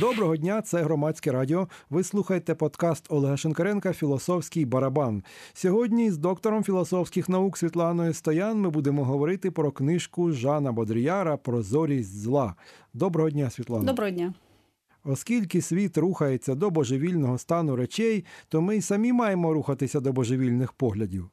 Доброго дня, це громадське радіо. Ви слухаєте подкаст Олега Шенкаренка Філософський барабан. Сьогодні з доктором філософських наук Світланою Стоян ми будемо говорити про книжку Жана Бодріяра Прозорість зла. Доброго дня, Світлана. Доброго дня. Оскільки світ рухається до божевільного стану речей, то ми й самі маємо рухатися до божевільних поглядів.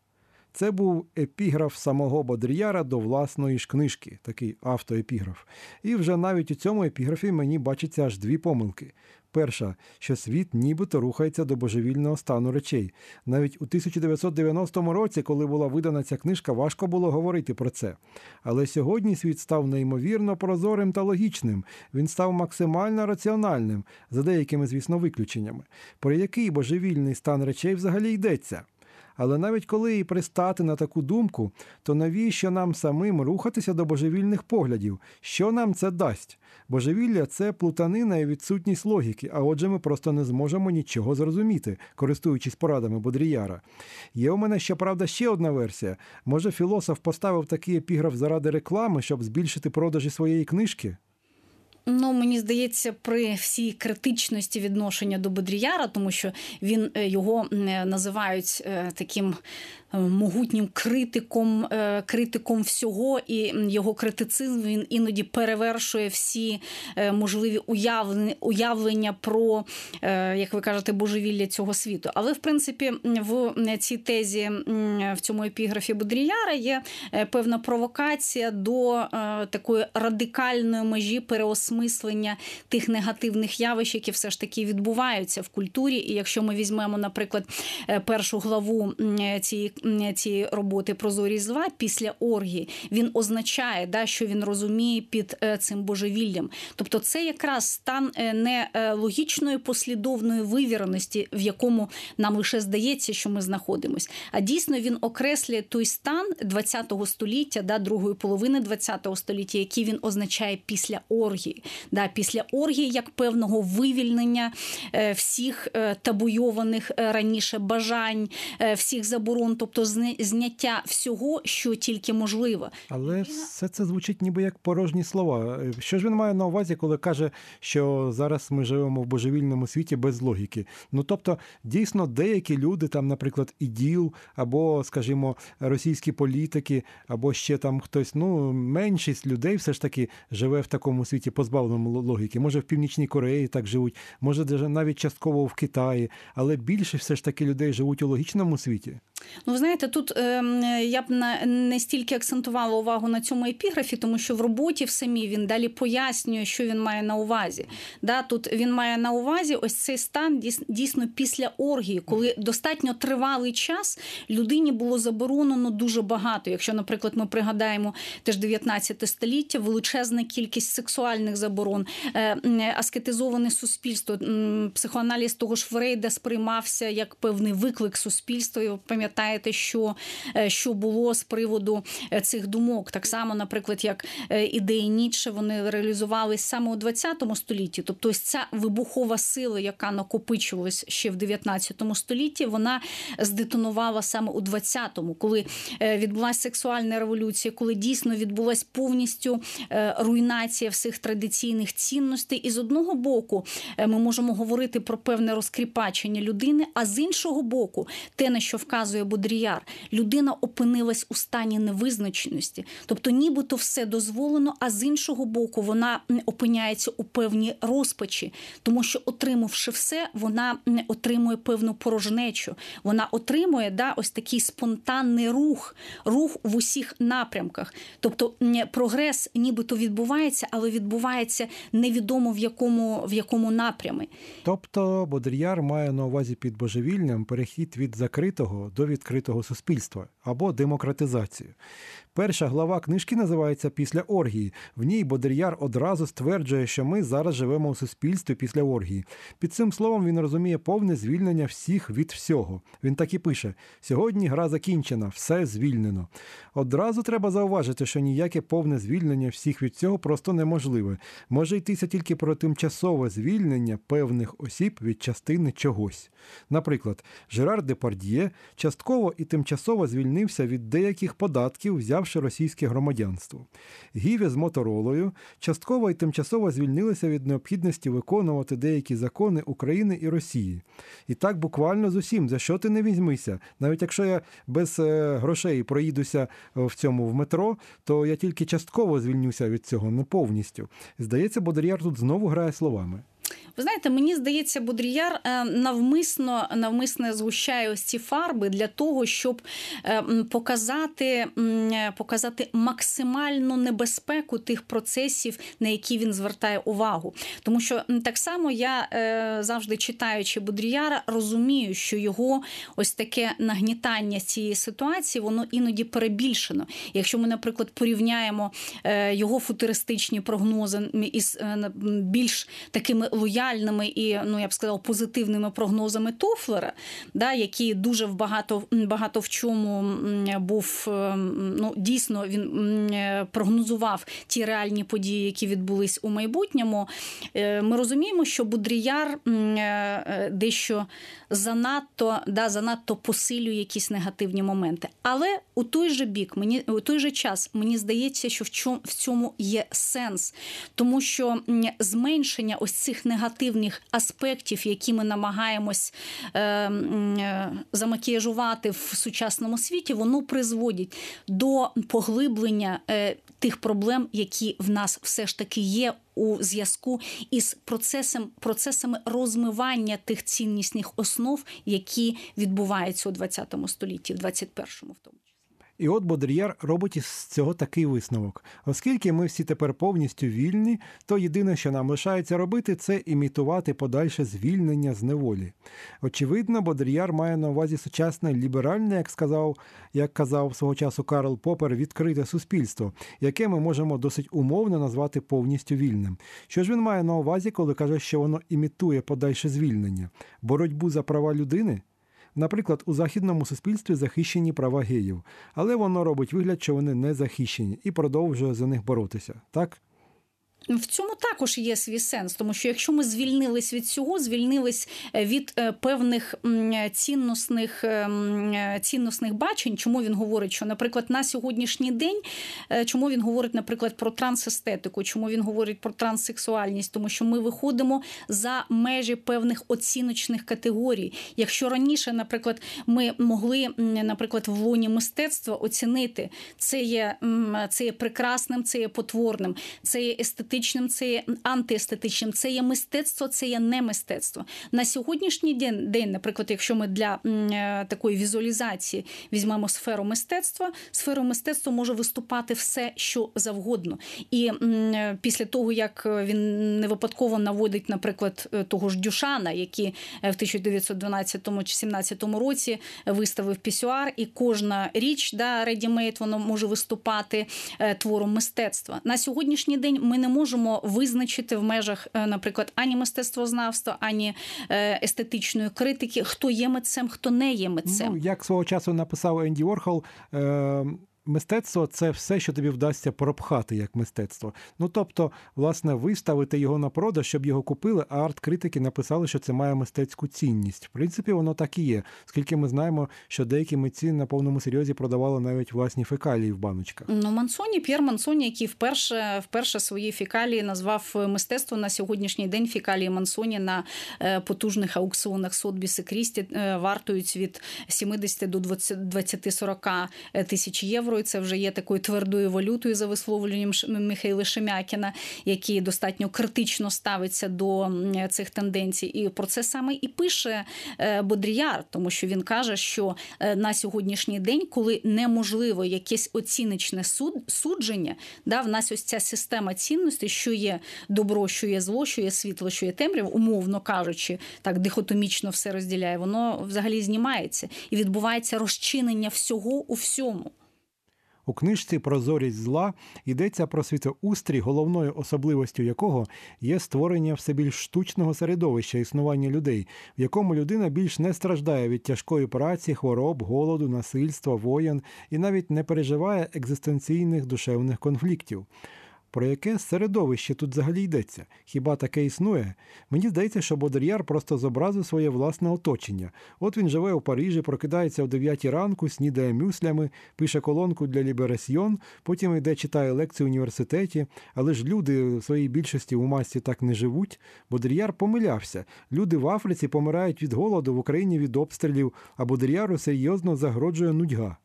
Це був епіграф самого Бодріяра до власної ж книжки, такий автоепіграф. І вже навіть у цьому епіграфі мені бачиться аж дві помилки. Перша, що світ нібито рухається до божевільного стану речей. Навіть у 1990 році, коли була видана ця книжка, важко було говорити про це. Але сьогодні світ став неймовірно прозорим та логічним. Він став максимально раціональним, за деякими, звісно, виключеннями. Про який божевільний стан речей взагалі йдеться? Але навіть коли і пристати на таку думку, то навіщо нам самим рухатися до божевільних поглядів? Що нам це дасть? Божевілля це плутанина і відсутність логіки, а отже, ми просто не зможемо нічого зрозуміти, користуючись порадами Бодріяра. Є у мене, щоправда, ще одна версія. Може, філософ поставив такий епіграф заради реклами, щоб збільшити продажі своєї книжки? Ну, мені здається, при всій критичності відношення до Бодріяра, тому що він е, його називають е, таким Е, могутнім критиком, е, критиком всього, і його критицизм він іноді перевершує всі е, можливі уявлення про, як ви кажете, божевілля цього світу. Але в принципі, в цій тезі в цьому епіграфі Бодріяра є певна провокація до такої радикальної межі переосмислення тих негативних явищ, які все ж таки відбуваються в культурі. І якщо ми візьмемо, наприклад, першу главу цієї цієї роботи Прозорість зла після оргії він означає, да, що він розуміє під е, цим божевіллям. Тобто, це якраз стан е, не е, логічної послідовної вивіреності, в якому нам лише здається, що ми знаходимося, а дійсно він окреслює той стан ХХ століття, да, другої половини ХХ століття, який він означає після оргії, да, після оргії як певного вивільнення всіх табуйованих раніше бажань, всіх заборон. тобто тобто зняття всього, що тільки можливо. Але все це звучить ніби як порожні слова. Що ж він має на увазі, коли каже, що зараз ми живемо в божевільному світі без логіки? Ну тобто, дійсно, деякі люди, там, наприклад, іділ, або, скажімо, російські політики, або ще там хтось, ну меншість людей все ж таки живе в такому світі, позбавленому логіки. Може, в Північній Кореї так живуть, може, навіть частково в Китаї, але більше все ж таки людей живуть у логічному світі. Ну, ви знаєте, тут е, я б не стільки акцентувала увагу на цьому епіграфі, тому що в роботі в самій він далі пояснює, що він має на увазі. Да, Тут він має на увазі ось цей стан дійсно після оргії, коли достатньо тривалий час людині було заборонено дуже багато. Якщо, наприклад, ми пригадаємо теж 19 століття, величезна кількість сексуальних заборон, е, аскетизоване суспільство, психоаналіз того ж Фрейда сприймався як певний виклик суспільства. І пам'ятаєте, що е, що було з приводу е, цих думок. Так само, наприклад, як е, ідеї Ніцше, вони реалізувались саме у 20 столітті. Тобто, ось ця вибухова сила, яка накопичувалась ще в 19 столітті, вона здетонувала саме у 20-му, коли відбулася сексуальна революція, коли дійсно відбулась повністю руйнація всіх традиційних цінностей. І з одного боку ми можемо говорити про певне розкріпачення людини, а з іншого боку, те, на що вказує Бодріяр, людина опинилась у стані невизначеності, тобто, нібито все дозволено, а з іншого боку, вона опиняється у певній розпачі, тому що, отримавши все, вона отримує певну порожнечу. Вона отримує да, ось такий спонтанний рух, рух в усіх напрямках. Тобто прогрес нібито відбувається, але відбувається невідомо в якому в якому напрямі. Тобто Бодріяр має на увазі під божевільним перехід від закритого до відкритого суспільства або демократизацію. Перша глава книжки називається Після оргії. В ній Бодріяр одразу стверджує, що ми зараз живемо у суспільстві після оргії. Під цим словом він розуміє повне звільнення всіх від всього. Він так і пише: сьогодні гра закінчена, все звільнено. Одразу треба зауважити, що ніяке повне звільнення всіх від цього просто неможливе. Може йтися тільки про тимчасове звільнення певних осіб від частини чогось. Наприклад, Жерар Депардьє частково і тимчасово звільнився від деяких податків, взяв взявши російське громадянство. Гіві з Моторолою частково і тимчасово звільнилися від необхідності виконувати деякі закони України і Росії. І так буквально з усім, за що ти не візьмися. Навіть якщо я без е, грошей проїдуся в цьому в метро, то я тільки частково звільнюся від цього, не повністю. Здається, Бодріяр тут знову грає словами. Ви знаєте, мені здається, Бодріяр е, навмисно навмисно згущає ось ці фарби для того, щоб е, показати показати максимальну небезпеку тих процесів, на які він звертає увагу. Тому що так само я е, завжди читаючи Бодріяра, розумію, що його ось таке нагнітання цієї ситуації, воно іноді перебільшено. Якщо ми, наприклад, порівняємо його футуристичні прогнози із більш такими лояльними і, ну я б сказала, позитивними прогнозами Тофлера, да, який дуже багато багато в чому був ну дійсно він прогнозував ті реальні події, які відбулись у майбутньому. Е, ми розуміємо, що Будріяр е, дещо занадто да, занадто посилює якісь негативні моменти. Але у той же бік, мені у той же час мені здається, що в чому в цьому є сенс, тому що зменшення ось цих негативних аспектів, які ми намагаємось е, е, замакіяжувати в сучасному світі, воно призводить до поглиблення е, тих проблем, які в нас все ж таки є у зв'язку із процесом процесами розмивання тих ціннісних основ, які відбуваються у 20 столітті, в 21-му в тому. І от Бодріяр робить із цього такий висновок. Оскільки ми всі тепер повністю вільні, то єдине, що нам лишається робити, це імітувати подальше звільнення з неволі. Очевидно, Бодріяр має на увазі сучасне ліберальне, як сказав, як казав свого часу Карл Попер, відкрите суспільство, яке ми можемо досить умовно назвати повністю вільним. Що ж він має на увазі, коли каже, що воно імітує подальше звільнення? Боротьбу за права людини? Наприклад, у західному суспільстві захищені права геїв, але воно робить вигляд, що вони не захищені, і продовжує за них боротися. Так? В цьому також є свій сенс, тому що якщо ми звільнились від цього, звільнились е, від е, певних цінностних е, цінностних бачень, чому він говорить, що, наприклад, на сьогоднішній день, чому він говорить, наприклад, про трансестетику, чому він говорить про транссексуальність, тому що ми виходимо за межі певних оціночних категорій. Якщо раніше, наприклад, ми могли, наприклад, в лоні мистецтва оцінити це є це є прекрасним, це є потворним, це є естетичним, естетичним, це є антиестетичним, це є мистецтво, це є не мистецтво. На сьогоднішній день, день, наприклад, якщо ми для е, такої візуалізації візьмемо сферу мистецтва, сферу мистецтва може виступати все, що завгодно. І е, після того, як він не випадково наводить, наприклад, е, того ж Дюшана, який в 1912 чи 17 році виставив пісюар, і кожна річ да, редімейт, воно може виступати твором мистецтва. На сьогоднішній день ми не можемо визначити в межах, е, наприклад, ані мистецтвознавства, ані е, естетичної критики, хто є митцем, хто не є митцем. Ну, Як свого часу написав Енді Орхол. Е- Мистецтво це все, що тобі вдасться пропхати як мистецтво. Ну тобто, власне, виставити його на продаж, щоб його купили, а арт-критики написали, що це має мистецьку цінність. В принципі, воно так і є, оскільки ми знаємо, що деякі митці на повному серйозі продавали навіть власні фекалії в баночках. Ну Мансоні, П'єр Мансоні, який вперше вперше свої фекалії назвав мистецтво на сьогоднішній день. Фекалії Мансоні на е, потужних аукціонах Сотбіс і Крісті е, вартують від 70 до 20-40 е, тисяч євро євро. Це вже є такою твердою валютою за висловлюванням Михайла Шемякіна, який достатньо критично ставиться до цих тенденцій. І про це саме і пише е, Бодріяр, тому що він каже, що е, на сьогоднішній день, коли неможливо якесь оціночне суд, судження, да, в нас ось ця система цінностей, що є добро, що є зло, що є світло, що є темряв, умовно кажучи, так дихотомічно все розділяє, воно взагалі знімається і відбувається розчинення всього у всьому. У книжці Прозорість зла йдеться про світоустрій, головною особливостю якого є створення все більш штучного середовища існування людей, в якому людина більш не страждає від тяжкої праці, хвороб, голоду, насильства, воєн і навіть не переживає екзистенційних душевних конфліктів. Про яке середовище тут взагалі йдеться? Хіба таке існує? Мені здається, що Бодріяр просто зобразив своє власне оточення. От він живе у Парижі, прокидається о 9 ранку, снідає мюслями, пише колонку для Ліберасьйон, потім йде читає лекції в університеті. Але ж люди в своїй більшості у масі так не живуть. Бодріяр помилявся. Люди в Африці помирають від голоду, в Україні від обстрілів, а Бодріяру серйозно загроджує нудьга.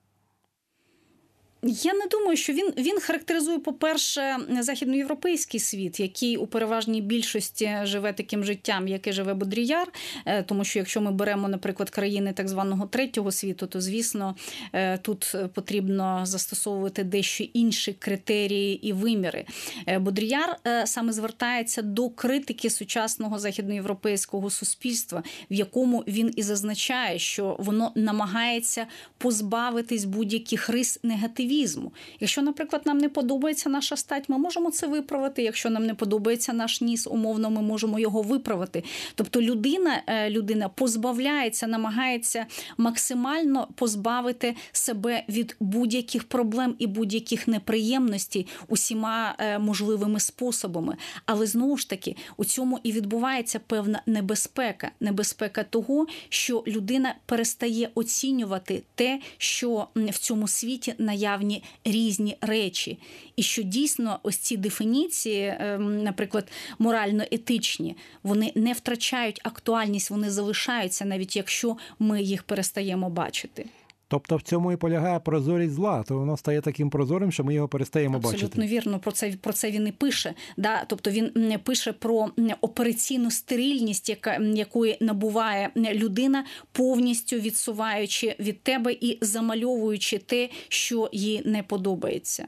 Я не думаю, що він він характеризує, по-перше, західноєвропейський світ, який у переважній більшості живе таким життям, яке живе Бодріяр. Е, тому що якщо ми беремо, наприклад, країни так званого третього світу, то звісно е, тут потрібно застосовувати дещо інші критерії і виміри. Е, Бодріяр саме звертається до критики сучасного західноєвропейського суспільства, в якому він і зазначає, що воно намагається позбавитись будь-яких рис негативів активізму. Якщо, наприклад, нам не подобається наша стать, ми можемо це виправити. Якщо нам не подобається наш ніс, умовно, ми можемо його виправити. Тобто, людина, е, людина позбавляється, намагається максимально позбавити себе від будь-яких проблем і будь-яких неприємностей усіма е, можливими способами. Але знову ж таки, у цьому і відбувається певна небезпека. Небезпека того, що людина перестає оцінювати те, що в цьому світі наявно наявні різні речі, і що дійсно ось ці дефініції, ем, наприклад, морально-етичні, вони не втрачають актуальність, вони залишаються, навіть якщо ми їх перестаємо бачити. Тобто в цьому і полягає прозорість зла, то воно стає таким прозорим, що ми його перестаємо Абсолютно бачити. Абсолютно вірно. Про це про це він і пише. Да? Тобто він пише про операційну стерильність, яка якої набуває людина, повністю відсуваючи від тебе і замальовуючи те, що їй не подобається.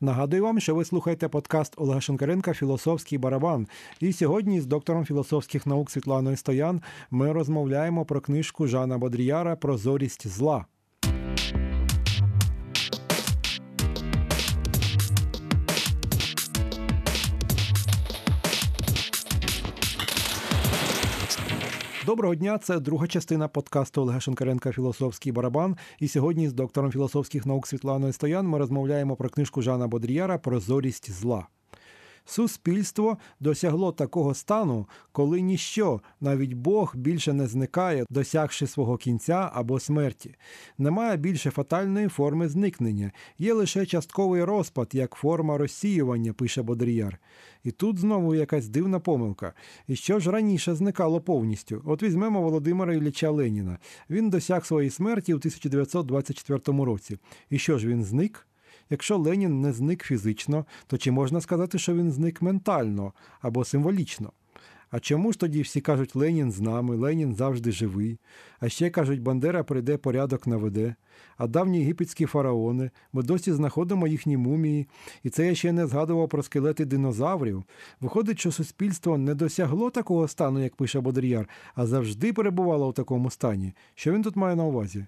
Нагадую вам, що ви слухаєте подкаст Олега Шенкаренка Філософський барабан. І сьогодні з доктором філософських наук Світланою Стоян ми розмовляємо про книжку Жана Бодріяра Прозорість зла. Доброго дня, це друга частина подкасту Олега Шенкаренка Філософський барабан. І сьогодні з доктором філософських наук Світланою Стоян ми розмовляємо про книжку Жана Бодріяра Прозорість зла. Суспільство досягло такого стану, коли ніщо, навіть Бог більше не зникає, досягши свого кінця або смерті. Немає більше фатальної форми зникнення, є лише частковий розпад, як форма розсіювання, пише Бодріяр. І тут знову якась дивна помилка. І що ж раніше зникало повністю? От візьмемо Володимира Ілліча Леніна. Він досяг своєї смерті у 1924 році. І що ж він зник? Якщо Ленін не зник фізично, то чи можна сказати, що він зник ментально або символічно? А чому ж тоді всі кажуть, Ленін з нами, Ленін завжди живий? А ще кажуть, Бандера прийде порядок наведе. А давні єгипетські фараони, ми досі знаходимо їхні мумії, і це я ще не згадував про скелети динозаврів. Виходить, що суспільство не досягло такого стану, як пише Бодріяр, а завжди перебувало у такому стані. Що він тут має на увазі?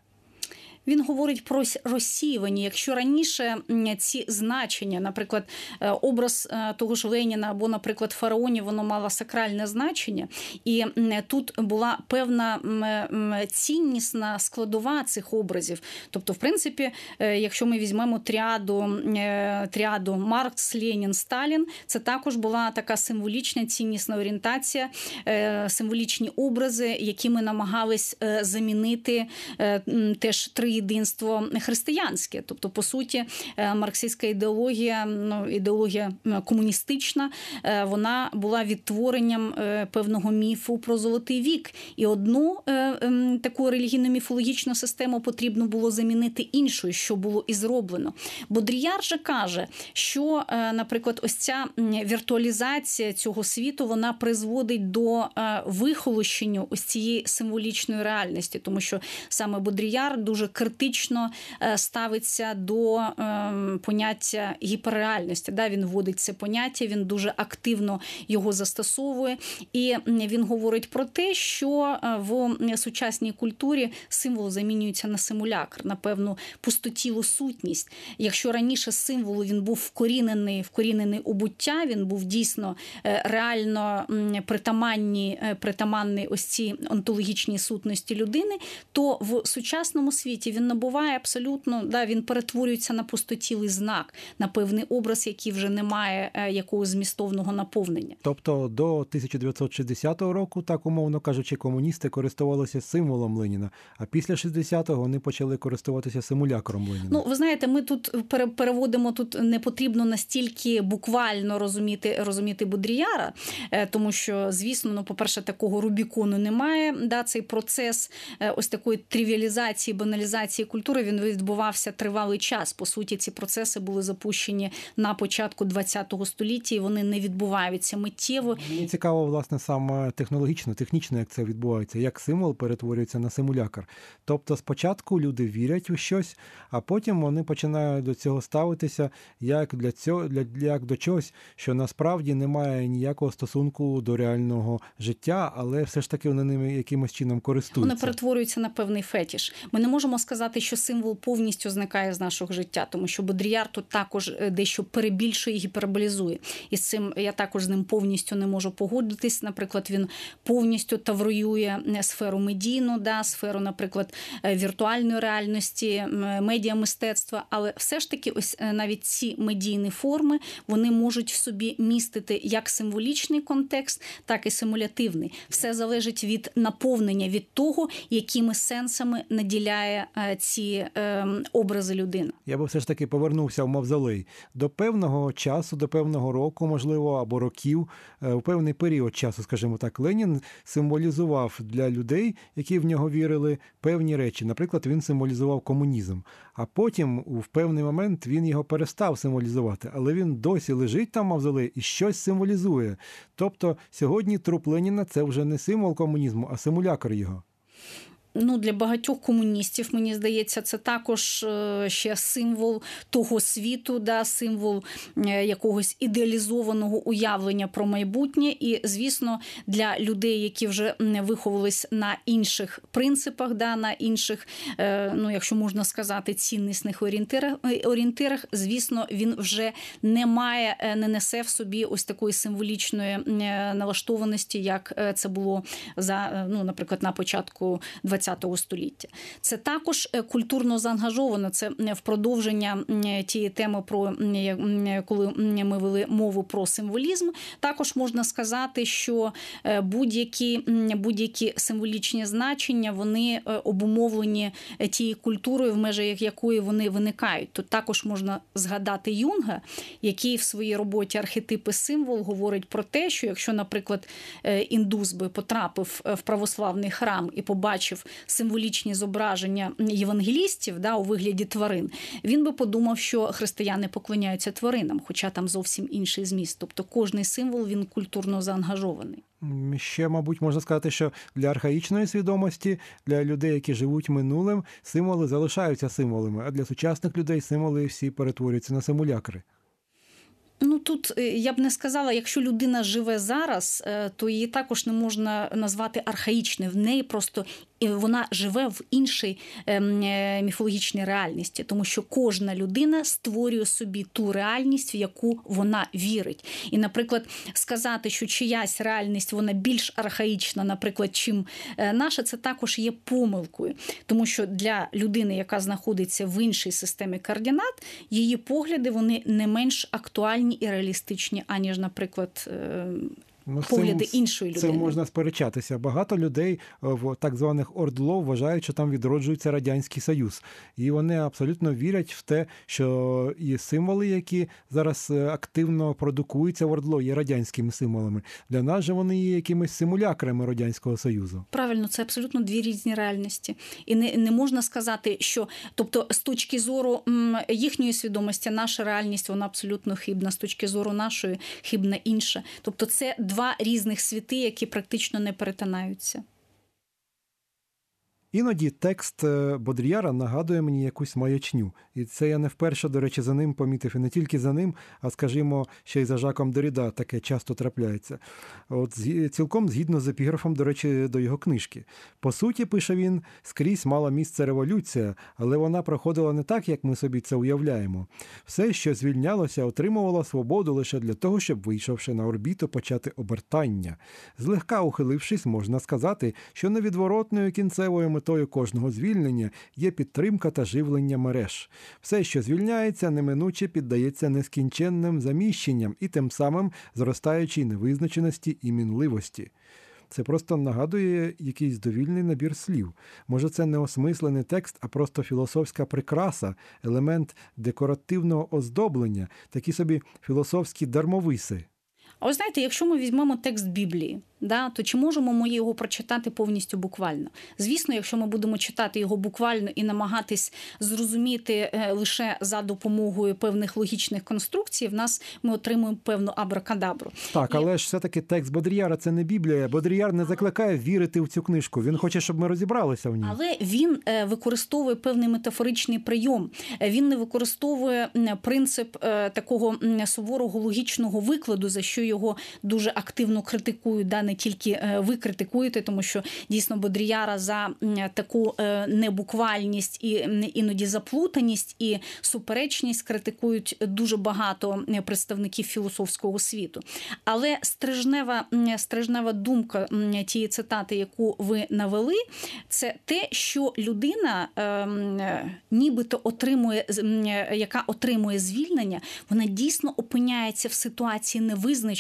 Він говорить про розсіювання. Якщо раніше ці значення, наприклад, е, образ е, того ж Леніна або, наприклад, фараонів, воно мало сакральне значення, і тут була певна ціннісна складова цих образів. Тобто, в принципі, е, якщо ми візьмемо тріаду, тріаду Маркс, Ленін, Сталін, це також була така символічна ціннісна орієнтація, символічні образи, які ми намагались замінити теж три єдинство християнське. Тобто, по суті, е, марксистська ідеологія, ну ідеологія комуністична, е, вона була відтворенням е, певного міфу про золотий вік. І одну ем, таку релігійно-міфологічну систему потрібно було замінити іншою, що було і зроблено. Бодріяр же каже, що, наприклад, ось ця віртуалізація цього світу вона призводить до вихолощення ось цієї символічної реальності, тому що саме Бодріяр дуже критично е, ставиться до ем, поняття гіперреальності. Він вводить це поняття, він дуже активно його застосовує, і він говорить про те, що е, в сучасній культурі символ замінюється на симулякр, на певну пустотілу сутність. Якщо раніше символу він був вкорінений, вкорінений у буття, він був дійсно е, реально притаманні, притаманний ось ці онтологічні сутності людини, то в сучасному світі він набуває абсолютно, да, він перетворюється на пустотілий знак, на певний образ, який вже не має е, якогось змістовного наповнення. Тобто до 1960 року, так умовно кажучи, комуністи користувалися символом Леніна, а після 60-го вони почали користуватися симулякром Леніна. Ну, ви знаєте, ми тут пере- переводимо тут не потрібно настільки буквально розуміти розуміти Бодріяра, е, тому що, звісно, ну, по-перше, такого Рубікону немає. Да, цей процес е, ось такої трivіалізації, баналізації культури він відбувався тривалий час. По суті, ці процеси були запущені на початку ХХ століття, і вони не відбуваються миттєво. Мені цікаво, власне, саме технологічно, технічно, як це відбувається, як символ перетворюється на симулякр. Тобто, спочатку люди вірять у щось, а потім вони починають до цього ставитися як до цього, для, як до чогось, що насправді не має ніякого стосунку до реального життя, але все ж таки вони ними якимось чином користуються. Вони перетворюються на певний фетіш. Ми не можемо сказати, що символ повністю зникає з нашого життя, тому що Бодріяр тут також е, дещо перебільшує і гіперболізує. І з цим я також з ним повністю не можу погодитись. Наприклад, він повністю тавруює е, сферу медійну, да, сферу, наприклад, е, віртуальної реальності, м, медіамистецтва. Але все ж таки, ось навіть ці медійні форми вони можуть в собі містити як символічний контекст, так і симулятивний. Все залежить від наповнення, від того, якими сенсами наділяє ці е, образи людина. Я би все ж таки повернувся в мавзолей до певного часу, до певного року, можливо, або років, е, у певний період часу, скажімо так, Ленін символізував для людей, які в нього вірили, певні речі. Наприклад, він символізував комунізм. А потім, у певний момент, він його перестав символізувати, але він досі лежить там в мавзолей і щось символізує. Тобто, сьогодні труп Леніна це вже не символ комунізму, а симулякр його. Ну, для багатьох комуністів, мені здається, це також е, ще символ того світу, да, символ е, якогось ідеалізованого уявлення про майбутнє. І, звісно, для людей, які вже м, виховувались на інших принципах, да, на інших, е, ну, якщо можна сказати, ціннісних орієнтирах, орієнтирах, звісно, він вже не має, не несе в собі ось такої символічної налаштованості, як це було за, ну, наприклад, на початку ХХ століття. Це також е, культурно заангажовано. Це в продовження тієї теми, про коли ми вели мову про символізм. Також можна сказати, що е, будь-які, будь-які символічні значення вони е, обумовлені тією культурою, в межах якої вони виникають. Тут також можна згадати Юнга, який в своїй роботі архетипи символ говорить про те, що якщо, наприклад, індус би потрапив в православний храм і побачив символічні зображення євангелістів да, у вигляді тварин, він би подумав, що християни поклоняються тваринам, хоча там зовсім інший зміст. Тобто кожний символ він культурно заангажований. Ще, мабуть, можна сказати, що для архаїчної свідомості, для людей, які живуть минулим, символи залишаються символами, а для сучасних людей символи всі перетворюються на симулякри. Ну тут е, я б не сказала, якщо людина живе зараз, е, то її також не можна назвати архаїчною. В неї просто і вона живе в іншій ем, е, міфологічній реальності, тому що кожна людина створює собі ту реальність, в яку вона вірить. І, наприклад, сказати, що чиясь реальність вона більш архаїчна, наприклад, чим е, наша, це також є помилкою, тому що для людини, яка знаходиться в іншій системі координат, її погляди вони не менш актуальні і реалістичні, аніж, наприклад, е, Ну, погляди цим- іншої Це людини. можна сперечатися. Багато людей е, в так званих ордло вважають, що там відроджується радянський союз, і вони абсолютно вірять в те, що і символи, які зараз е, активно продукуються в ордло, є радянськими символами. Для нас же вони є якимись симулякрами радянського союзу. Правильно, це абсолютно дві різні реальності, і не, не можна сказати, що тобто, з точки зору їхньої свідомості, наша реальність вона абсолютно хибна, з точки зору нашої хибна інша. Тобто, це два різних світи, які практично не перетинаються. Іноді текст е, Бодріяра нагадує мені якусь маячню. І це я не вперше, до речі, за ним помітив. І не тільки за ним, а скажімо, ще й за Жаком Деріда таке часто трапляється. От цілком згідно з епіграфом, до речі, до його книжки. По суті, пише він, скрізь мала місце революція, але вона проходила не так, як ми собі це уявляємо. Все, що звільнялося, отримувало свободу лише для того, щоб, вийшовши на орбіту, почати обертання. Злегка ухилившись, можна сказати, що невідворотною кінцевою метою кожного звільнення є підтримка та живлення мереж. Все, що звільняється, неминуче піддається нескінченним заміщенням і тим самим зростаючій невизначеності і мінливості. Це просто нагадує якийсь довільний набір слів. Може, це не осмислений текст, а просто філософська прикраса, елемент декоративного оздоблення, такі собі філософські дармовиси. А ось знаєте, якщо ми візьмемо текст Біблії, да, то чи можемо ми його прочитати повністю буквально? Звісно, якщо ми будемо читати його буквально і намагатись зрозуміти е, лише за допомогою певних логічних конструкцій, в нас ми отримуємо певну абракадабру. Так, І- але ж все-таки текст Бодріяра це не Біблія. Бодріяр не закликає вірити в цю книжку. Він хоче, щоб ми розібралися в ній. Але він е, використовує певний метафоричний прийом. Він не використовує принцип е, такого суворого логічного викладу, за що його дуже активно критикують. Да, не тільки е, ви критикуєте, тому що дійсно Бодріяра за таку е, небуквальність і іноді заплутаність і суперечність критикують дуже багато представників філософського світу. Але стрижнева, стрижнева думка тієї цитати, яку ви навели, це те, що людина е, нібито отримує, яка отримує звільнення, вона дійсно опиняється в ситуації невизначеності.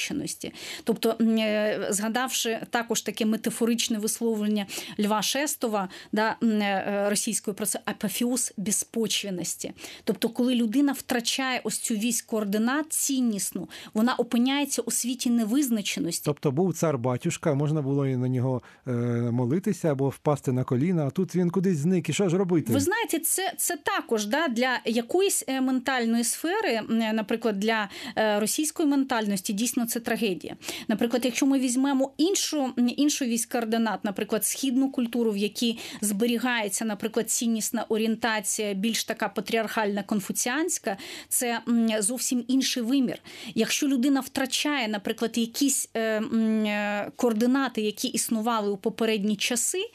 Тобто, е, згадавши також таке метафоричне висловлення Льва Шестова, да, м, е, російською про це апофеоз безпочвеності. Тобто, коли людина втрачає ось цю вісь координат ціннісну, вона опиняється у світі невизначеності. Тобто був цар батюшка, можна було і на нього е, молитися або впасти на коліна, а тут він кудись зник. І що ж робити? Ви знаєте, це, це також да, для якоїсь е, ментальної сфери, е, наприклад, для е, російської ментальності, дійсно це трагедія. Наприклад, якщо ми візьмемо іншу, іншу вісь координат, наприклад, східну культуру, в якій зберігається, наприклад, ціннісна орієнтація, більш така патріархальна конфуціанська, це зовсім інший вимір. Якщо людина втрачає, наприклад, якісь е, е, координати, які існували у попередні часи.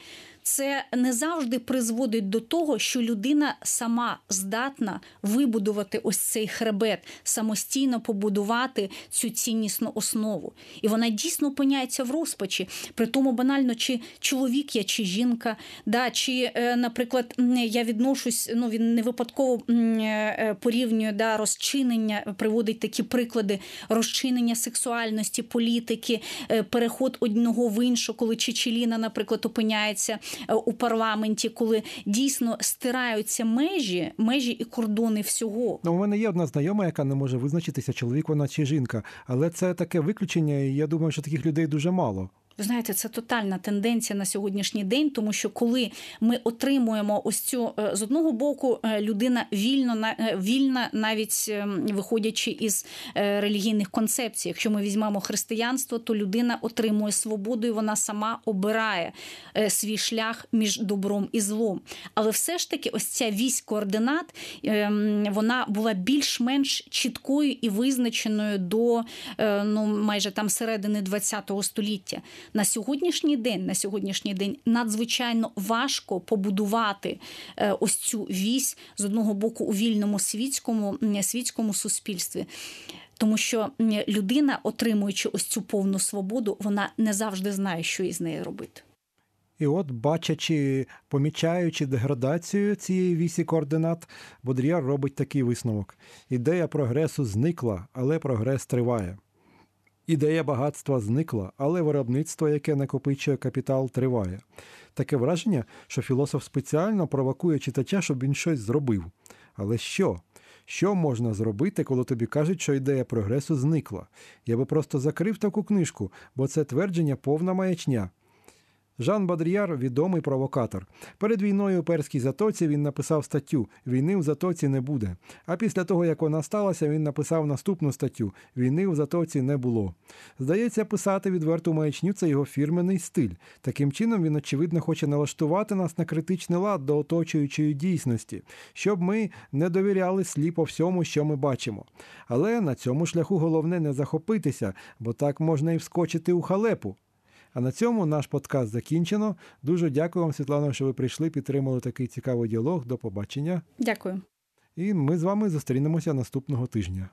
Це не завжди призводить до того, що людина сама здатна вибудувати ось цей хребет, самостійно побудувати цю ціннісну основу. І вона дійсно опиняється в розпачі. При тому банально, чи чоловік я, чи жінка, да, чи, е, наприклад, я відношусь, ну він не випадково е, порівнює да, розчинення, приводить такі приклади розчинення сексуальності, політики, е, переход одного в іншого, коли Чечеліна, наприклад, опиняється е, у парламенті, коли дійсно стираються межі, межі і кордони всього. Ну, у мене є одна знайома, яка не може визначитися, чоловік вона чи жінка. Але це таке виключення, і я думаю, що таких людей дуже мало. Ви знаєте, це тотальна тенденція на сьогоднішній день, тому що коли ми отримуємо ось цю е, з одного боку, е, людина вільно е, вільна, навіть виходячи із релігійних концепцій. Якщо ми візьмемо християнство, то людина отримує свободу і вона сама обирає свій шлях між добром і злом. Але все ж таки, ось ця вісь координат вона була більш-менш чіткою і визначеною до ну майже там середини ХХ століття. На сьогоднішній день, на сьогоднішній день надзвичайно важко побудувати е, ось цю вісь з одного боку у вільному світському, світському суспільстві. Тому що людина, отримуючи ось цю повну свободу, вона не завжди знає, що із нею робити. І от, бачачи, помічаючи деградацію цієї вісі координат, Бодріяр робить такий висновок: ідея прогресу зникла, але прогрес триває. Ідея багатства зникла, але виробництво, яке накопичує капітал, триває. Таке враження, що філософ спеціально провокує читача, щоб він щось зробив. Але що? Що можна зробити, коли тобі кажуть, що ідея прогресу зникла? Я би просто закрив таку книжку, бо це твердження повна маячня. Жан Бадріяр відомий провокатор. Перед війною у Перській затоці він написав статтю Війни в затоці не буде. А після того, як вона сталася, він написав наступну статтю Війни в затоці не було. Здається, писати відверту маячню це його фірменний стиль. Таким чином він, очевидно, хоче налаштувати нас на критичний лад до оточуючої дійсності, щоб ми не довіряли сліпо всьому, що ми бачимо. Але на цьому шляху головне не захопитися, бо так можна і вскочити у халепу. А на цьому наш подкаст закінчено. Дуже дякую вам, Світлано, що ви прийшли, підтримали такий цікавий діалог. До побачення. Дякую. І ми з вами зустрінемося наступного тижня.